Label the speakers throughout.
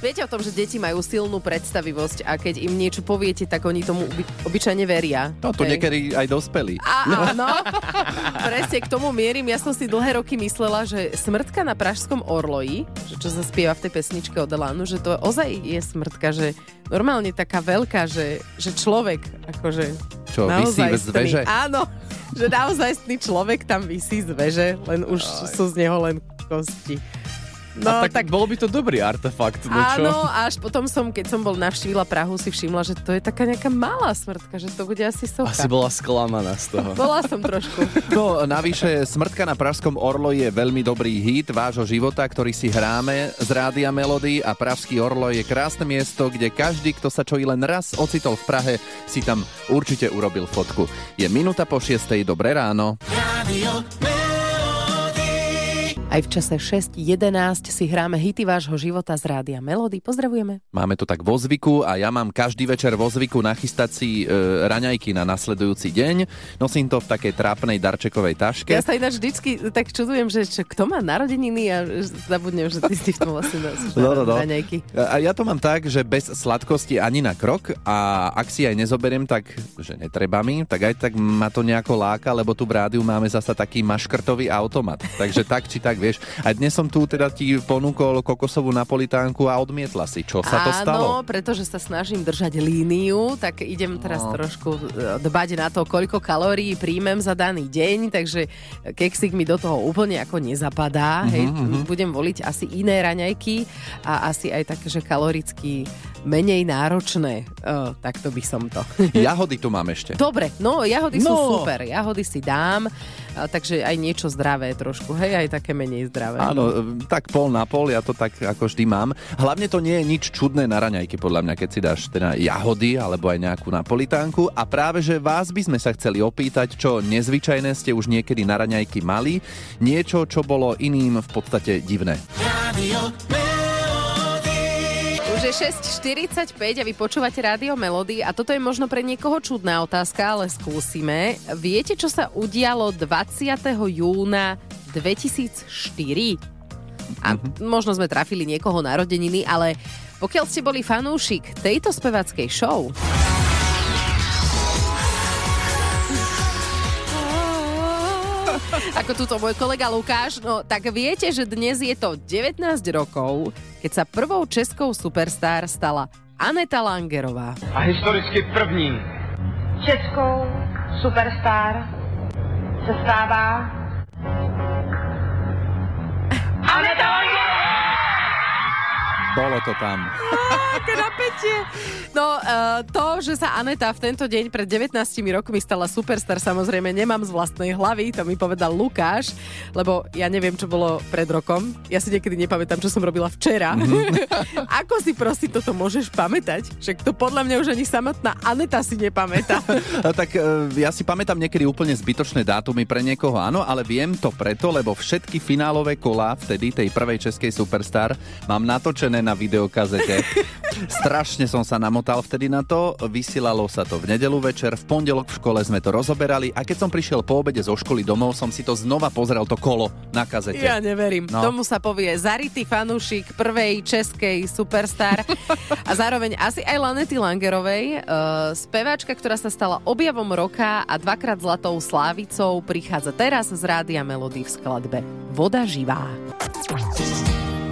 Speaker 1: Viete o tom, že deti majú silnú predstavivosť a keď im niečo poviete, tak oni tomu oby, obyčajne veria.
Speaker 2: No to
Speaker 1: Hej.
Speaker 2: niekedy aj dospelí.
Speaker 1: A, áno, presne k tomu mierim. Ja som si dlhé roky myslela, že smrtka na Pražskom Orloji, že čo sa spieva v tej pesničke od Elánu, že to ozaj je smrtka, že normálne taká veľká, že, že človek, akože
Speaker 2: Čo, visí z veže?
Speaker 1: Áno, že naozajstný človek tam vysí z veže, len už
Speaker 2: Aj.
Speaker 1: sú z neho len kosti.
Speaker 2: No, tak, tak bolo by to dobrý artefakt, no čo?
Speaker 1: Áno, až potom som, keď som bol navštívila Prahu, si všimla, že to je taká nejaká malá smrtka, že to bude asi socha.
Speaker 2: Asi bola sklamaná z toho.
Speaker 1: Bola som trošku.
Speaker 2: No, navyše, Smrtka na Pražskom Orlo je veľmi dobrý hit vášho života, ktorý si hráme z Rádia Melody a Pražský Orlo je krásne miesto, kde každý, kto sa čo i len raz ocitol v Prahe, si tam určite urobil fotku. Je minúta po šiestej, dobré ráno.
Speaker 3: Radio
Speaker 1: Aj v čase 6.11 si hráme hity vášho života z Rádia Melody. Pozdravujeme.
Speaker 2: Máme to tak vo zvyku a ja mám každý večer vo zvyku nachystať si e, raňajky na nasledujúci deň. Nosím to v takej trápnej darčekovej taške.
Speaker 1: Ja sa ináč vždycky tak čudujem, že čo, kto má narodeniny a zabudnem, že ty si v tom vlastne nosíš
Speaker 2: No, no, no.
Speaker 1: raňajky.
Speaker 2: A ja to mám tak, že bez sladkosti ani na krok a ak si aj nezoberiem, tak že netreba mi, tak aj tak ma to nejako láka, lebo tu v rádiu máme zasa taký maškrtový automat. Takže tak či tak, vieš. A dnes som tu teda ti ponúkol kokosovú napolitánku a odmietla si. Čo sa to
Speaker 1: Áno,
Speaker 2: stalo?
Speaker 1: pretože sa snažím držať líniu, tak idem teraz
Speaker 2: No.
Speaker 1: trošku e, dbať na to, koľko kalórií príjmem za daný deň, takže keksik mi do toho úplne ako nezapadá.
Speaker 2: Mhm,
Speaker 1: Hej, budem voliť asi iné raňajky a asi aj také, že kaloricky menej náročné. Uh, takto by som to.
Speaker 2: Jahody tu mám ešte.
Speaker 1: Dobre, no jahody sú
Speaker 2: No.
Speaker 1: super, jahody si dám, takže aj niečo zdravé trošku, hej, aj také menej zdravé.
Speaker 2: Áno, e, tak pol na pol, ja to tak ako vždy mám. Hlavne to nie je nič čudné na raňajky, podľa mňa, keď si dáš teda jahody alebo aj nejakú napolitánku. A práve, že vás by sme sa chceli opýtať, čo nezvyčajné ste už niekedy na raňajky mali, niečo, čo bolo iným v podstate divné.
Speaker 3: Radio
Speaker 1: Už je 6.45 a vy počúvate Rádio Melody a toto je možno pre niekoho čudná otázka, ale skúsime. Viete, čo sa udialo 20. júna 2004? A možno sme trafili niekoho narodeniny, ale pokiaľ ste boli fanúšik tejto spevackej show, ako túto môj kolega Lukáš, no tak viete, že dnes je to 19 rokov, keď sa prvou českou superstar stala Aneta Langerová.
Speaker 4: a historicky první.
Speaker 5: Českou superstar se stává
Speaker 2: Bolo to tam.
Speaker 1: Aké napätie. No, uh, to, že sa Aneta v tento deň pred 19 rokmi stala superstar, samozrejme nemám z vlastnej hlavy, to mi povedal Lukáš, lebo ja neviem, čo bolo pred rokom. Ja si niekedy nepamätám, čo som robila včera. Ako si prosím toto môžeš pamätať? Však to podľa mňa už ani samotná Aneta si nepamätá.
Speaker 2: Tak e, ja si pamätám niekedy úplne zbytočné dátumy pre niekoho, áno, ale viem to preto, lebo všetky finálové kolá vtedy tej prvej českej superstar mám natočené na videokazete. Strašne som sa namotal vtedy na to, vysielalo sa to v nedelu večer, v pondelok v škole sme to rozoberali a keď som prišiel po obede zo školy domov, som si to znova pozrel to kolo na kazete.
Speaker 1: Ja neverím.
Speaker 2: No.
Speaker 1: Tomu sa povie zarytý fanúšik prvej českej superstar a zároveň asi aj Lanety Langerovej, uh, speváčka, ktorá sa stala objavom roka a dvakrát zlatou slávicou, prichádza teraz z Rádia Melody v skladbe Voda živá.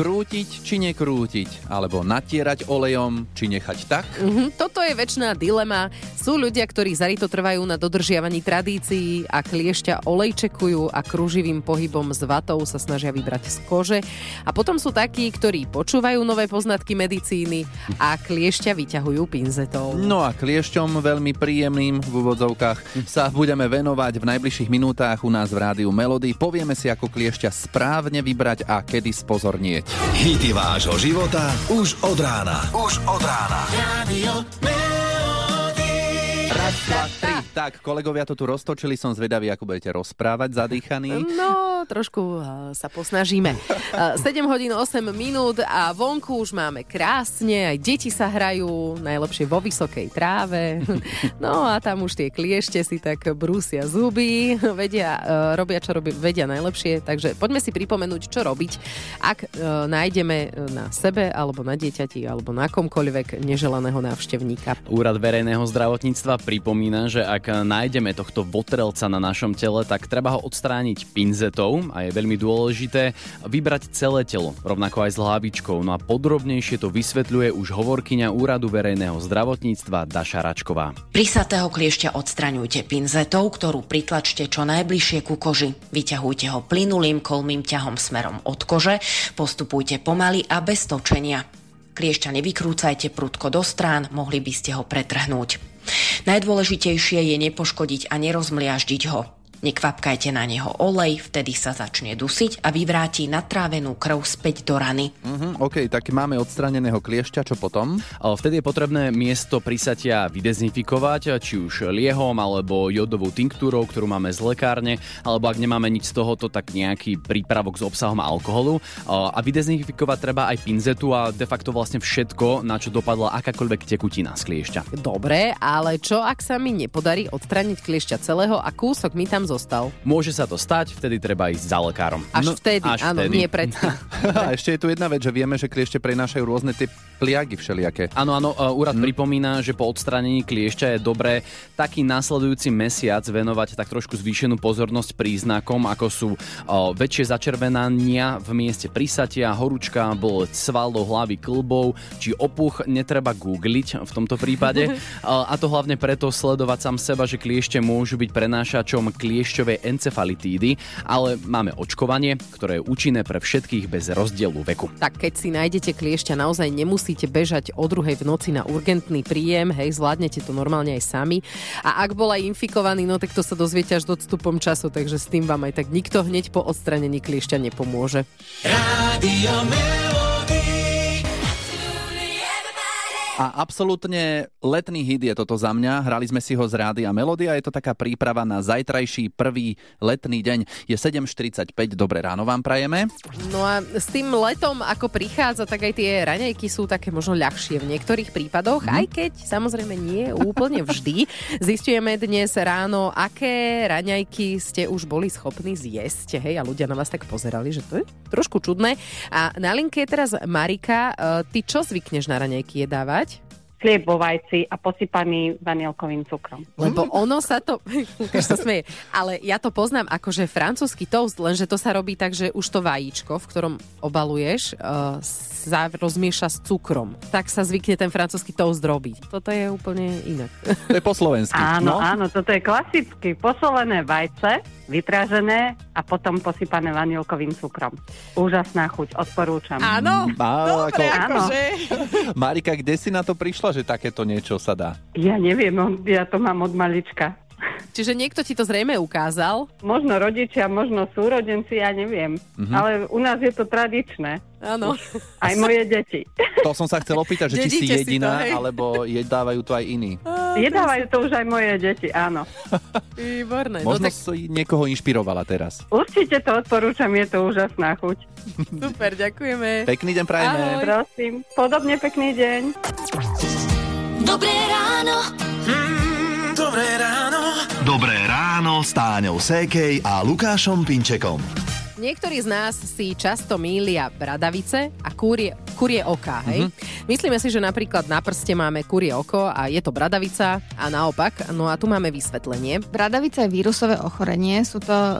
Speaker 2: Krútiť či nekrútiť, alebo natierať olejom, či nechať tak?
Speaker 1: Mhm, toto je väčšiná dilema. Sú ľudia, ktorí zarito trvajú na dodržiavaní tradícií a kliešťa olejčekujú a kruživým pohybom s vatou sa snažia vybrať z kože. A potom sú takí, ktorí počúvajú nové poznatky medicíny a kliešťa vyťahujú pinzetou.
Speaker 2: No a kliešťom veľmi príjemným v úvodzovkách sa budeme venovať v najbližších minútach u nás v rádiu Melody. Povieme si, ako kliešťa správne vybrať a kedy spozornieť.
Speaker 6: Hity vášho života už od rána. Už od rána.
Speaker 3: Radio
Speaker 2: Raz, dva, tri. Tak, kolegovia to tu roztočili, som zvedavý, ako budete rozprávať zadýchaní.
Speaker 1: No, trošku uh, sa posnažíme. Uh, 7 hodín 8 minút a vonku už máme krásne, aj deti sa hrajú, najlepšie vo vysokej tráve. No a tam už tie kliešte si tak brúsia zuby, vedia, uh, robia čo robia, vedia najlepšie, takže poďme si pripomenúť, čo robiť, ak uh, nájdeme na sebe, alebo na dieťati, alebo na komkoľvek neželaného návštevníka.
Speaker 4: Úrad verejného zdravotníctva pripomína, že ak nájdeme tohto votrelca na našom tele, tak treba ho odstrániť pinzetou a je veľmi dôležité vybrať celé telo, rovnako aj s hlavičkou. No a podrobnejšie to vysvetľuje už hovorkyňa Úradu verejného zdravotníctva Daša Račková.
Speaker 7: Prisatého kliešťa odstraňujte pinzetou, ktorú pritlačte čo najbližšie ku koži. Vyťahujte ho plynulým kolmým ťahom smerom od kože, postupujte pomaly a bez točenia. Kliešťa nevykrúcajte prudko do strán, mohli by ste ho pretrhnúť. Najdôležitejšie je nepoškodiť a nerozmliaždiť ho. Nekvapkajte na neho olej, vtedy sa začne dusiť a vyvráti natrávenú krv späť do rany.
Speaker 2: Mhm, OK, tak máme odstraneného kliešťa, čo potom?
Speaker 4: Vtedy je potrebné miesto prisatia vydezinfikovať, či už liehom alebo jodovou tinktúrou, ktorú máme z lekárne, alebo ak nemáme nič z tohoto, tak nejaký prípravok s obsahom alkoholu. A vydezinfikovať treba aj pinzetu a de facto vlastne všetko, na čo dopadla akákoľvek tekutina z kliešťa.
Speaker 1: Dobre, ale čo ak sa mi nepodarí odstrániť kliešťa celého a kúsok mi tam zostal?
Speaker 4: Môže sa to stať, vtedy treba ísť za lekárom.
Speaker 1: Až
Speaker 2: No,
Speaker 1: vtedy,
Speaker 4: až
Speaker 1: áno,
Speaker 4: vtedy.
Speaker 1: nie predtým.
Speaker 2: A ešte je tu jedna vec, že vieme, že kliešte prenášajú rôzne tie pliagy všelijaké.
Speaker 4: Áno, áno, e, úrad hmm. pripomína, že po odstranení kliešťa je dobré taký následujúci mesiac venovať tak trošku zvýšenú pozornosť príznakom, ako sú o, väčšie začervenania v mieste prisatia, horúčka, bolesť svalov, hlavy, klbov, či opuch netreba googliť v tomto prípade. O, a to hlavne preto sledovať sám seba, že kliešte môžu byť prenášačom kliešťovej encefalitídy, ale máme očkovanie, ktoré je účinné pre všetkých bez rozdielu veku.
Speaker 1: Tak keď si nájdete kliešťa, naozaj nemusíte bežať o druhej v noci na urgentný príjem, hej, zvládnete to normálne aj sami. A ak bol aj infikovaný, no tak to sa dozviete až odstupom času, takže s tým vám aj tak nikto hneď po odstranení kliešťa nepomôže.
Speaker 3: Rádio
Speaker 2: A absolútne letný hit je toto za mňa. Hrali sme si ho z rády a melódia. Je to taká príprava na zajtrajší prvý letný deň. Je 7.45. Dobré ráno vám prajeme.
Speaker 1: No a s tým letom, ako prichádza, tak aj tie raňajky sú také možno ľahšie v niektorých prípadoch,
Speaker 2: Mhm.
Speaker 1: aj keď samozrejme nie úplne vždy. Zistujeme dnes ráno, aké raňajky ste už boli schopní zjesť. Hej, a ľudia na vás tak pozerali, že to je trošku čudné. A na linke je teraz Marika. E, Ty čo zvykneš na raňajky jedávať?
Speaker 5: Chlieb vo vajci a posypaný vanielkovým cukrom.
Speaker 1: Lebo ono sa to... Lukáš sa smeje. Ale ja to poznám ako, že francúzsky toast, lenže to sa robí tak, že už to vajíčko, v ktorom obaluješ, uh, sa rozmieša s cukrom. Tak sa zvykne ten francúzsky toast robiť. Toto je úplne inak.
Speaker 2: To je po slovensky.
Speaker 5: Áno,
Speaker 2: no?
Speaker 5: áno, toto je klasicky posolené vajce, vytražené a potom posypané vanielkovým cukrom. Úžasná chuť, odporúčam.
Speaker 1: Áno,
Speaker 2: Á,
Speaker 1: dobre,
Speaker 2: ako-
Speaker 1: akože.
Speaker 2: Marika, kde si na to prišla, že takéto niečo sa dá?
Speaker 5: Ja neviem, ja to mám od malička.
Speaker 1: Čiže niekto ti to zrejme ukázal.
Speaker 5: Možno rodičia, možno súrodenci, ja neviem.
Speaker 2: Mhm.
Speaker 5: Ale u nás je to tradičné.
Speaker 1: Áno.
Speaker 5: Aj moje deti.
Speaker 2: To som sa chcel opýtať, že či si
Speaker 1: Dedíte si to,
Speaker 2: jediná,
Speaker 1: hej?
Speaker 2: alebo jedávajú to aj iní.
Speaker 5: Jedávajú to už aj moje deti, áno.
Speaker 1: Výborné.
Speaker 2: Možno
Speaker 1: No tak
Speaker 2: si niekoho inšpirovala teraz.
Speaker 5: Určite to odporúčam, je to úžasná chuť.
Speaker 1: super, ďakujeme.
Speaker 2: Pekný deň prajeme.
Speaker 1: Ahoj.
Speaker 5: Prosím, podobne pekný deň.
Speaker 8: Dobré ráno.
Speaker 3: Mm, dobré ráno.
Speaker 6: Dobré ráno s Táňou Sékej a Lukášom Pinčekom.
Speaker 1: Niektorí z nás si často mýlia bradavice a kúrie, kurie oka, hej? Mm-hmm. Myslíme si, že napríklad na prste máme kurie oko a je to bradavica a naopak. No a tu máme vysvetlenie.
Speaker 9: Bradavica je vírusové ochorenie, sú to e,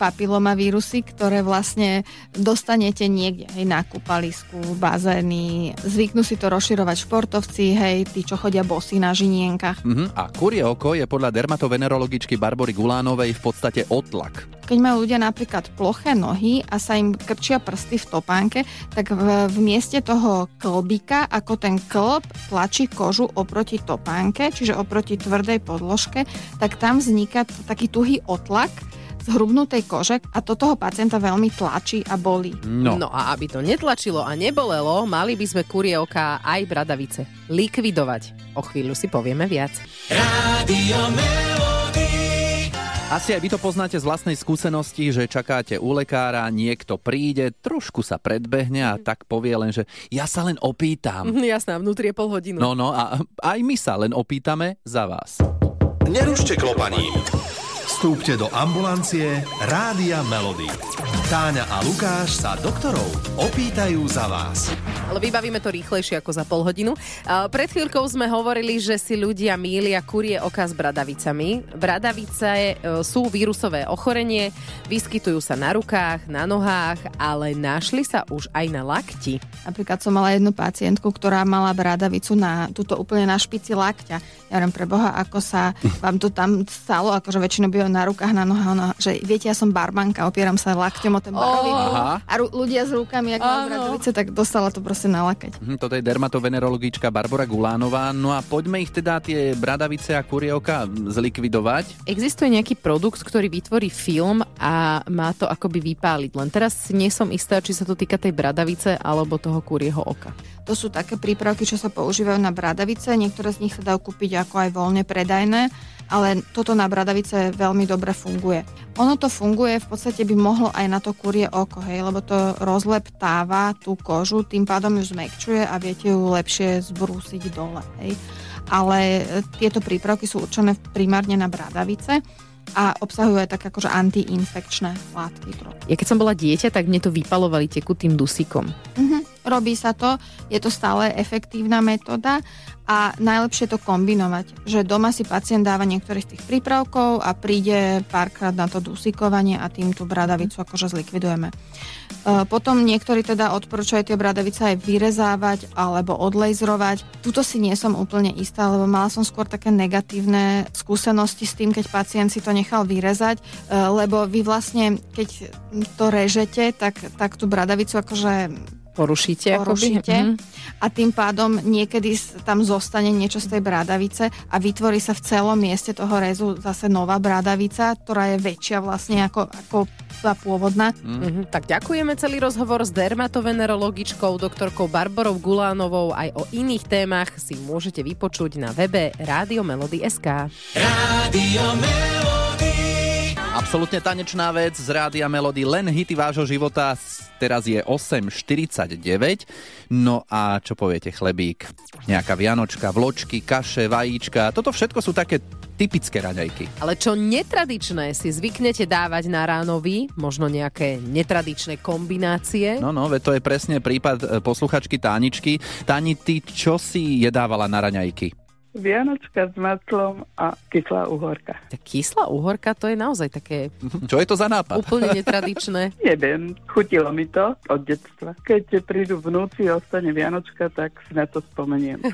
Speaker 9: papilomavírusy, ktoré vlastne dostanete niekde, hej, na kúpalisku, bazény, zvyknú si to rozširovať športovci, hej, tí, čo chodia bosí na žinienkach.
Speaker 2: Mhm. A kurie oko je podľa dermatovenerologičky Barbory Gulánovej v podstate otlak.
Speaker 9: Keď majú ľudia napríklad ploché nohy a sa im krčia prsty v topánke, tak v, v mieste toho klbika, ako ten klb tlačí kožu oproti topánke, čiže oproti tvrdej podložke, tak tam vzniká t- taký tuhý otlak, zhrubnutej kože a to toho pacienta veľmi tlačí a bolí.
Speaker 2: No.
Speaker 1: no a aby to netlačilo a nebolelo, mali by sme kurie oka aj bradavice likvidovať. O chvíľu si povieme viac.
Speaker 3: Rádio Melody.
Speaker 2: Asi aj vy to poznáte z vlastnej skúsenosti, že čakáte u lekára, niekto príde, trošku sa predbehne a tak povie len, že ja sa len opýtam.
Speaker 1: Jasná, vnútri je pol hodinu.
Speaker 2: No, no a aj my sa len opýtame za vás.
Speaker 6: Nerušte klopaním. Vstúpte do ambulancie Rádia Melody. Táňa a Lukáš sa doktorov opýtajú za vás.
Speaker 1: Ale vybavíme to rýchlejšie ako za pol hodinu. Pred chvíľkou sme hovorili, že si ľudia mília kurie oka s bradavicami. Bradavice e, sú vírusové ochorenie, vyskytujú sa na rukách, na nohách, ale našli sa už aj na lakti.
Speaker 9: Napríklad som mala jednu pacientku, ktorá mala bradavicu na, tuto úplne na špici lakťa. Ja viem, pre Boha, ako sa vám to tam stalo, akože väčšinou bývajú na rukách, na nohách, ona, že viete, ja som barmanka, opieram sa lakťom o ten barový.
Speaker 2: Aha.
Speaker 9: A ru- ľudia s rukami, ak majú
Speaker 1: Áno.
Speaker 9: bradavice, tak dostala to proste na lakeť.
Speaker 2: Hm, Toto je dermatovenerologička Barbara Gulánová. No a poďme ich teda tie bradavice a kurioka zlikvidovať.
Speaker 1: Existuje nejaký produkt, ktorý vytvorí film a má to akoby vypáliť. Len teraz nie som istá, či sa to týka tej bradavice alebo toho kurieho oka.
Speaker 9: To sú také prípravky, čo sa používajú na bradavice. Niektoré z nich sa dajú kúpiť ako aj voľne predajné, ale toto na bradavice veľmi dobre funguje. Ono to funguje, v podstate by mohlo aj na to kurie oko, hej, lebo to rozleptáva tú kožu, tým pádom ju zmekčuje a viete ju lepšie zbrúsiť dole. Hej. Ale e, tieto prípravky sú určené primárne na bradavice a obsahujú aj tak akože antiinfekčné látky.
Speaker 1: Ja keď som bola dieťa, tak mne to vypalovali tekutým dusíkom.
Speaker 9: Mhm, robí sa to, je to stále efektívna metóda a najlepšie to kombinovať, že doma si pacient dáva niektorých z tých prípravkov a príde párkrát na to dusíkovanie a tým tú bradavicu akože zlikvidujeme. E, Potom niektorí teda odporúčajú tie bradavice aj vyrezávať alebo odlejzrovať. Tuto si nie som úplne istá, lebo mala som skôr také negatívne skúsenosti s tým, keď pacient si to nechal vyrezať, e, lebo vy vlastne, keď to režete, tak, tak tú bradavicu akože
Speaker 1: Porušíte?
Speaker 9: porušíte
Speaker 1: akoby? Mhm.
Speaker 9: a tým pádom niekedy tam zostane niečo z tej bradavice a vytvorí sa v celom mieste toho rezu zase nová bradavica, ktorá je väčšia vlastne ako, ako tá pôvodná.
Speaker 1: Mhm, tak ďakujeme celý rozhovor s dermatovenerologičkou doktorkou Barborou Gulánovou. Aj o iných témach si môžete vypočuť na webe Rádio Melody.sk.
Speaker 3: Rádio Melody.
Speaker 2: Absolutne tanečná vec z Rádia Melody, len hity vášho života. Teraz je 8.49. No a čo poviete, chlebík? Nejaká vianočka, vločky, kaše, vajíčka. Toto všetko sú také typické raňajky.
Speaker 1: Ale čo netradičné si zvyknete dávať na ráno vy, možno nejaké netradičné kombinácie?
Speaker 2: No, no, to je presne prípad e, posluchačky Táničky. Táni, ty čo si jedávala na raňajky?
Speaker 10: Vianočka s maslom a kyslá uhorka.
Speaker 1: Tak kyslá uhorka, to je naozaj také
Speaker 2: Čo je to za nápad?
Speaker 1: úplne netradičné.
Speaker 10: Neviem, chutilo mi to od detstva. Keď prídu vnúci a ostane Vianočka, tak si na to spomeniem.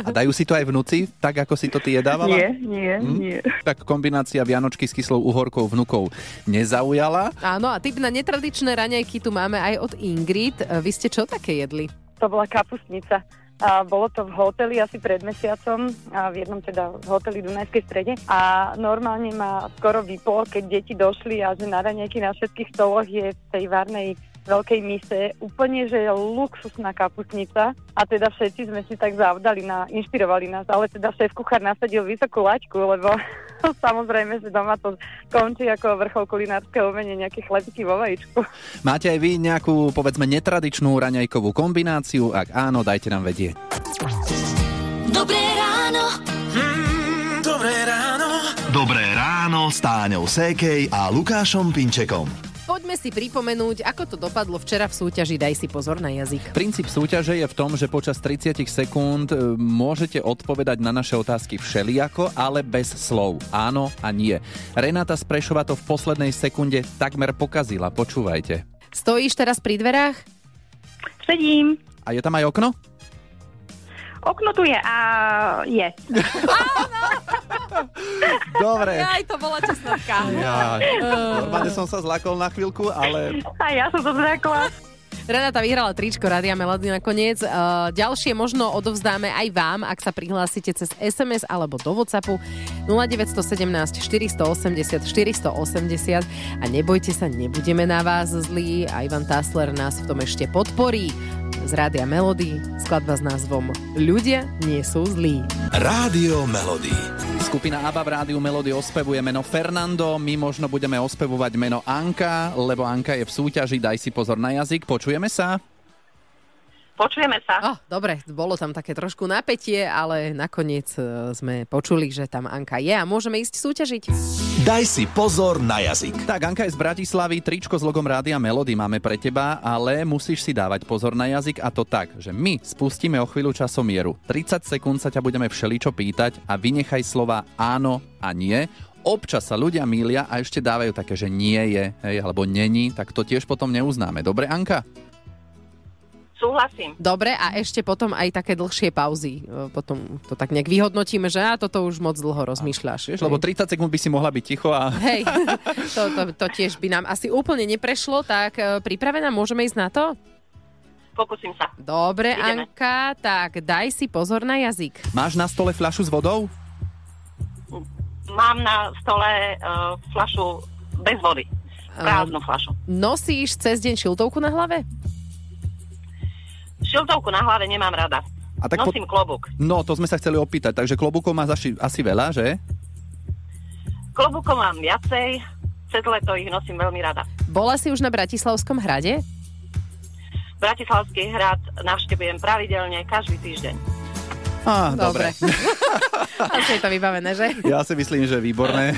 Speaker 2: A dajú si to aj vnúci, tak ako si to ty jedávala?
Speaker 10: Nie, nie,
Speaker 2: Hm?
Speaker 10: nie.
Speaker 2: Tak kombinácia Vianočky s kyslou uhorkou vnukov nezaujala.
Speaker 1: Áno, a typ na netradičné raňajky tu máme aj od Ingrid. Vy ste čo také jedli?
Speaker 11: To bola kapustnica. A bolo to v hoteli asi pred mesiacom, a v jednom teda v hoteli Dunajskej strede. A normálne ma skoro vyplo, keď deti došli a že na raňajky na všetkých stoloch je v tej varnej veľkej mise úplne, že luxusná kapustnica a teda všetci sme si tak zavdali, na, inšpirovali nás, ale teda šéf kuchár nasadil vysokú laťku, lebo samozrejme, že doma to končí ako vrchol kulinárskeho umenia, nejaké chlebky vo vajíčku.
Speaker 2: Máte aj vy nejakú, povedzme, netradičnú raňajkovú kombináciu? Ak áno, dajte nám vedieť.
Speaker 8: Dobré ráno.
Speaker 3: Mm, dobré ráno.
Speaker 6: Dobré ráno s Táňou Sékej a Lukášom Pinčekom.
Speaker 1: Poďme si pripomenúť, ako to dopadlo včera v súťaži Daj si pozor na jazyk.
Speaker 2: Princíp súťaže je v tom, že počas 30 sekúnd e, môžete odpovedať na naše otázky všelijako, ale bez slov. Áno a nie. Renata z Prešova to v poslednej sekunde takmer pokazila. Počúvajte.
Speaker 1: Stojíš teraz pri dverách?
Speaker 12: Sedím.
Speaker 2: A je tam aj okno?
Speaker 12: Okno tu je a je.
Speaker 2: Dobre.
Speaker 1: Aj to bola tesnotka.
Speaker 2: Ja, normálne som sa zlakol na chvíľku, ale
Speaker 12: A ja som to zrakla.
Speaker 1: Renata vyhrala tričko Rádia Melody nakoniec. Ďalšie možno odovzdáme aj vám, ak sa prihlásite cez SMS alebo do Whatsappu 0917 480 480 a nebojte sa, nebudeme na vás zlí a Ivan Tasler nás v tom ešte podporí z Rádia Melody, skladba s názvom Ľudia nie sú zlí.
Speaker 6: Rádio Melody.
Speaker 2: Skupina ABBA v rádiu Melody ospevuje meno Fernando, my možno budeme ospevovať meno Anka, lebo Anka je v súťaži, daj si pozor na jazyk, počujeme sa?
Speaker 12: Počujeme sa.
Speaker 1: Oh, dobre, bolo tam také trošku napätie, ale nakoniec e, sme počuli, že tam Anka je a môžeme ísť súťažiť.
Speaker 6: Daj si pozor na jazyk.
Speaker 2: Tak, Anka je z Bratislavy, tričko s logom Rádia Melody máme pre teba, ale musíš si dávať pozor na jazyk a to tak, že my spustíme o chvíľu časomieru. 30 sekúnd sa ťa budeme všeličo pýtať a vynechaj slova áno a nie. Občas sa ľudia mília a ešte dávajú také, že nie je, hej, alebo není, tak to tiež potom neuznáme. Dobre, Anka?
Speaker 12: Súhlasím.
Speaker 1: Dobre, a ešte potom aj také dlhšie pauzy. E, Potom to tak nejak vyhodnotíme, že a toto už moc dlho rozmýšľaš.
Speaker 2: Vieš, lebo 30 sekúnd by si mohla byť ticho a...
Speaker 1: Hej, to, to, to tiež by nám asi úplne neprešlo, tak e, pripravená, môžeme ísť na to?
Speaker 12: Pokúsim sa.
Speaker 1: Dobre,
Speaker 12: Ideme.
Speaker 1: Anka, tak daj si pozor na jazyk.
Speaker 2: Máš na stole fľašu s vodou?
Speaker 12: Mám na stole uh, flašu bez vody. Prázdnu flašu.
Speaker 1: Nosíš cez deň šiltovku na hlave?
Speaker 12: Šiltovku na hlave nemám rada.
Speaker 2: A tak po-
Speaker 12: Nosím klobúk.
Speaker 2: No, to sme sa chceli opýtať, takže klobúkov máš asi, asi veľa, že?
Speaker 12: Klobúkov mám viacej, cez leto ich nosím veľmi rada.
Speaker 1: Bola si už na Bratislavskom hrade?
Speaker 12: Bratislavský hrad navštevujem pravidelne každý týždeň.
Speaker 2: Á, dobre.
Speaker 1: Asi je to vybavené, že?
Speaker 2: Ja si myslím, že výborné.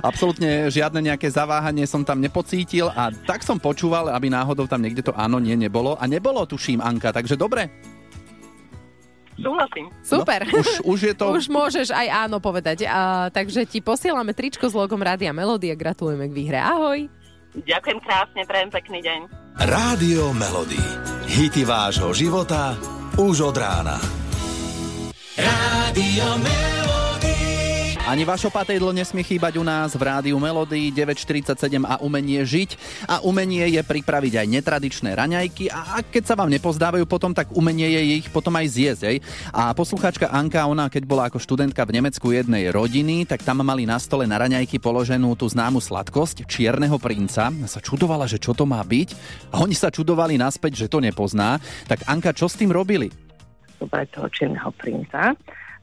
Speaker 2: Absolútne žiadne nejaké zaváhanie som tam nepocítil a tak som počúval, aby náhodou tam niekde to áno, nie nebolo. A nebolo, tuším, Anka, takže dobre.
Speaker 12: Súhlasím.
Speaker 1: Super.
Speaker 2: No, už, už je to...
Speaker 1: Už môžeš aj áno povedať. A, takže ti posielame tričko s logom Rádia Melody a gratulujeme k výhre. Ahoj.
Speaker 12: Ďakujem krásne, prajem pekný deň.
Speaker 6: Rádio Melody. Hity vášho života už od rána.
Speaker 3: Rádio Melody.
Speaker 2: Ani vašo patédlo nesmie chýbať u nás v rádiu Melody 947 a umenie žiť. A umenie je pripraviť aj netradičné raňajky a keď sa vám nepozdávajú potom, tak umenie je ich potom aj zjesť. Hej? A poslucháčka Anka, ona keď bola ako študentka v Nemecku jednej rodiny, tak tam mali na stole na raňajky položenú tú známu sladkosť čierneho princa. Sa čudovala, že čo to má byť. A oni sa čudovali naspäť, že to nepozná. Tak Anka, čo s tým robili?
Speaker 13: Zobrali toho čierneho princa,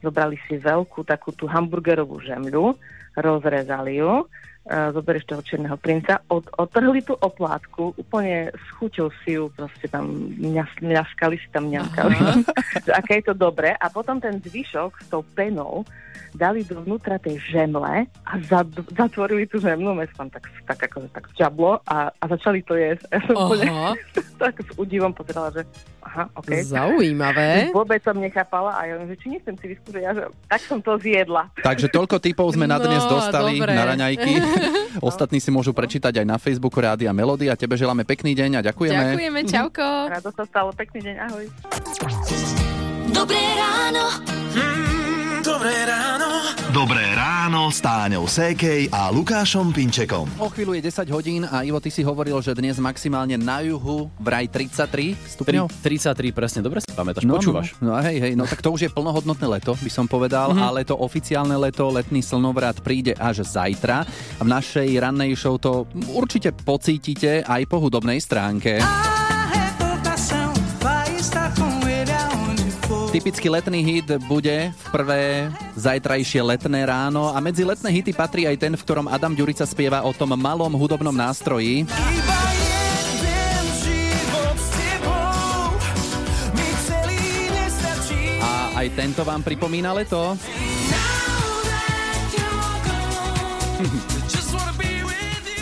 Speaker 13: zobrali si veľkú takú tú hamburgerovú žemľu, rozrezali ju, e, zoberieš toho čierneho princa, od, otrhli tú oplátku, úplne s chuťou si ju proste tam mňas, mňaskali si tam mňaskali, aké je to dobré. A potom ten zvyšok s tou penou dali dovnútra tej žemle a zad, zatvorili tú žemlu, mes tam tak, tak, ako, tak žablo a, a začali to jesť. Ja som úplne tak s údivom pozerala, že aha, OK.
Speaker 1: Zaujímavé.
Speaker 13: Vôbec som nechápala a ja že či nechcem si vyskúšať, ja, že tak som to zjedla.
Speaker 2: Takže toľko typov sme na dnes
Speaker 1: No,
Speaker 2: dostali
Speaker 1: dobre.
Speaker 2: na raňajky. Ostatní si môžu prečítať aj na Facebooku Rádia Melody a tebe želáme pekný deň a ďakujeme.
Speaker 1: Ďakujeme, čauko.
Speaker 13: Rado sa stalo, pekný deň, ahoj.
Speaker 8: Dobré ráno.
Speaker 3: Dobré ráno.
Speaker 6: Dobré ráno s Táňou Sékej a Lukášom Pinčekom.
Speaker 2: O chvíľu je 10 hodín a Ivo, ty si hovoril, že dnes maximálne na juhu vraj 33 stupňov.
Speaker 4: 33, presne, dobre si pamätáš,
Speaker 2: No,
Speaker 4: počúvaš.
Speaker 2: No, no hej, hej, no tak to už je plnohodnotné leto, by som povedal,
Speaker 4: Mhm.
Speaker 2: ale to oficiálne leto, letný slnovrat príde až zajtra a v našej rannej show to určite pocítite aj po hudobnej stránke. Typický letný hit bude v prvé zajtrajšie letné ráno a medzi letné hity patrí aj ten, v ktorom Adam Ďurica spieva o tom malom hudobnom nástroji. A aj tento vám pripomína leto.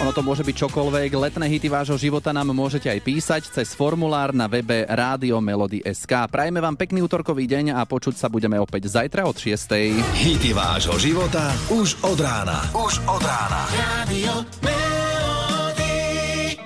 Speaker 2: Ono to môže byť čokoľvek. Letné hity vášho života nám môžete aj písať cez formulár na webe Rádio Melody SK. Prajeme vám pekný útorkový deň a počuť sa budeme opäť zajtra od 6.
Speaker 6: Hity vášho života už od rána. Už od rána.
Speaker 3: Rádio Melody.